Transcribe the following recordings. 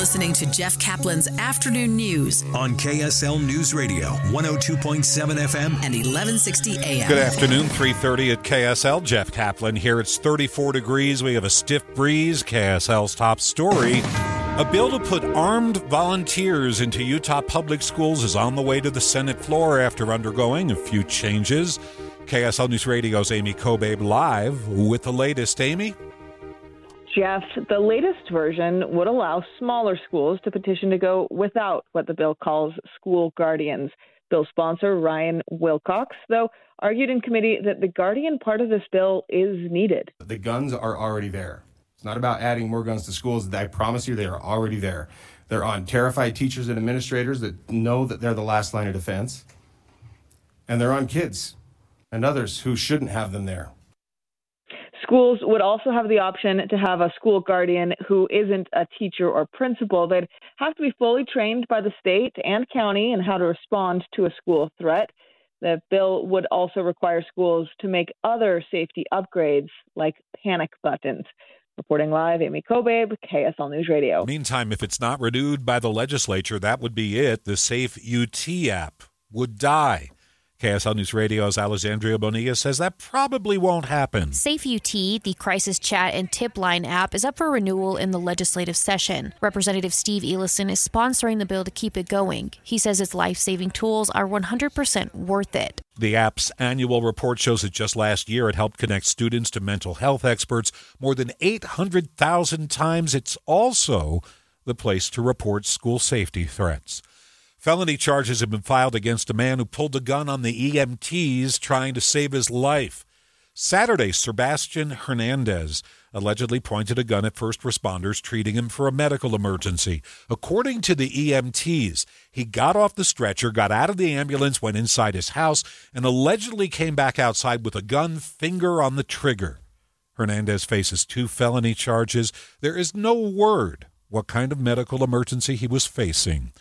listening to Jeff Kaplan's Afternoon News on KSL News Radio, 102.7 FM and 1160 AM. Good afternoon, 3:30 at KSL. Jeff Kaplan here. It's 34 degrees. We have a stiff breeze. KSL's top story. A bill to put armed volunteers into Utah public schools is on the way to the Senate floor after undergoing a few changes. KSL News Radio's Amy Kobabe live with the latest. Amy? Jeff, the latest version would allow smaller schools to petition to go without what the bill calls school guardians. Bill sponsor Ryan Wilcox, though, argued in committee that the guardian part of this bill is needed. The guns are already there. It's not about adding more guns to schools. I promise you, they are already there. They're on terrified teachers and administrators that know that they're the last line of defense. And they're on kids and others who shouldn't have them there. Schools would also have the option to have a school guardian who isn't a teacher or principal. They'd have to be fully trained by the state and county in how to respond to a school threat. The bill would also require schools to make other safety upgrades like panic buttons. Reporting live, Amy Kobabe, KSL News Radio. Meantime, if it's not renewed by the legislature, that would be it. The Safe UT app would die. KSL News Radio's Alexandria Bonilla says that probably won't happen. Safe UT, the crisis chat and tip line app, is up for renewal in the legislative session. Representative Steve Eliason is sponsoring the bill to keep it going. He says its life saving tools are 100% worth it. The app's annual report shows that just last year it helped connect students to mental health experts more than 800,000 times. It's also the place to report school safety threats. Felony charges have been filed against a man who pulled a gun on the EMTs trying to save his life. Saturday, Sebastian Hernandez allegedly pointed a gun at first responders treating him for a medical emergency. According to the EMTs, he got off the stretcher, got out of the ambulance, went inside his house, and allegedly came back outside with a gun, finger on the trigger. Hernandez faces two felony charges. There is no word what kind of medical emergency he was facing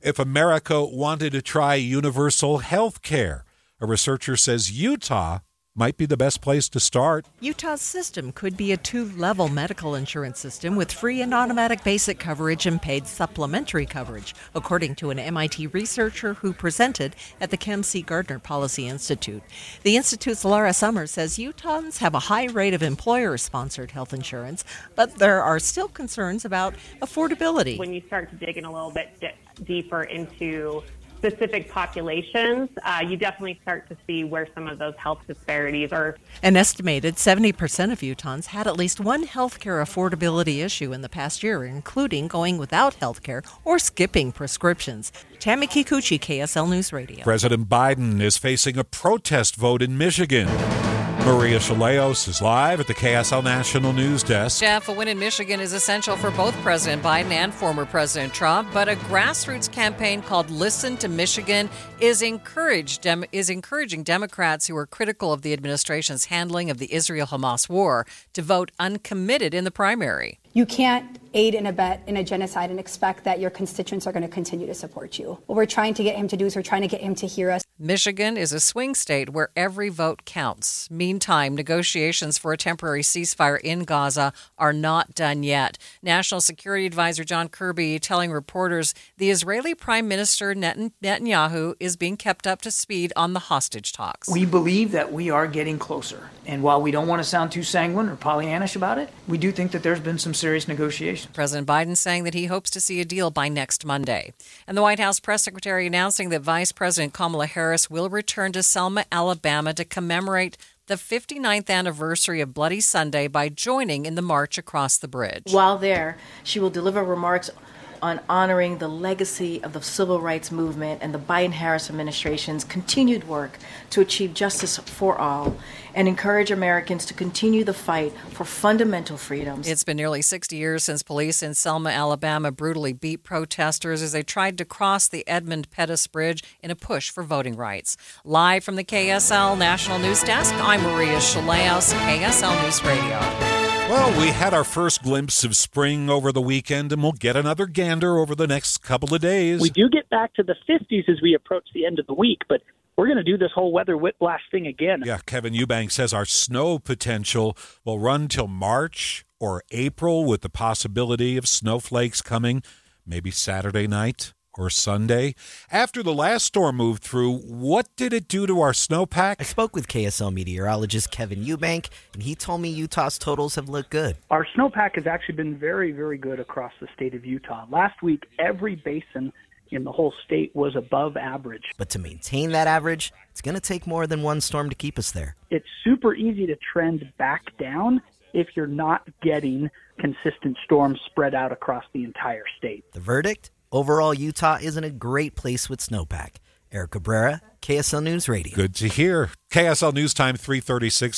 if America wanted to try universal health care. A researcher says Utah might be the best place to start. Utah's system could be a two level medical insurance system with free and automatic basic coverage and paid supplementary coverage, according to an MIT researcher who presented at the Kem C. Gardner Policy Institute. The Institute's Laura Summers says Utahns have a high rate of employer sponsored health insurance, but there are still concerns about affordability. When you start to dig in a little bit deeper into specific populations, uh, you definitely start to see where some of those health disparities are. An estimated 70% of Utahns had at least one healthcare affordability issue in the past year, including going without healthcare or skipping prescriptions. Tammy Kikuchi, KSL News Radio. President Biden is facing a protest vote in Michigan. Maria Shilaos is live at the KSL National News Desk. Jeff, a win in Michigan is essential for both President Biden and former President Trump, but a grassroots campaign called Listen to Michigan is encouraged is encouraging Democrats who are critical of the administration's handling of the Israel-Hamas war to vote uncommitted in the primary. You can't aid and abet in a genocide and expect that your constituents are going to continue to support you. What we're trying to get him to do is we're trying to get him to hear us. Michigan is a swing state where every vote counts. Meantime, negotiations for a temporary ceasefire in Gaza are not done yet. National Security Advisor John Kirby telling reporters the Israeli Prime Minister Netanyahu is being kept up to speed on the hostage talks. We believe that we are getting closer. And while we don't want to sound too sanguine or Pollyannish about it, we do think that there's been some serious negotiations. President Biden saying that he hopes to see a deal by next Monday. And the White House press secretary announcing that Vice President Kamala Harris will return to Selma, Alabama to commemorate the 59th anniversary of Bloody Sunday by joining in the march across the bridge. While there, she will deliver remarks on honoring the legacy of the civil rights movement and the Biden Harris administration's continued work to achieve justice for all and encourage Americans to continue the fight for fundamental freedoms. It's been nearly 60 years since police in Selma, Alabama brutally beat protesters as they tried to cross the Edmund Pettus Bridge in a push for voting rights. Live from the KSL National News Desk, I'm Maria Shilaos, KSL News Radio. Well, we had our first glimpse of spring over the weekend, and we'll get another gander over the next couple of days. We do get back to the 50s as we approach the end of the week, but we're going to do this whole weather whiplash thing again. Yeah, Kevin Eubank says our snow potential will run till March or April with the possibility of snowflakes coming maybe Saturday night or Sunday. After the last storm moved through, what did it do to our snowpack? I spoke with KSL meteorologist Kevin Eubank, and he told me Utah's totals have looked good. Our snowpack has actually been very, very good across the state of Utah. Last week, every basin in the whole state was above average. But to maintain that average, it's going to take more than one storm to keep us there. It's super easy to trend back down if you're not getting consistent storms spread out across the entire state. The verdict? Overall, Utah is in a great place with snowpack. Eric Cabrera, KSL News Radio. Good to hear. KSL News Time 336.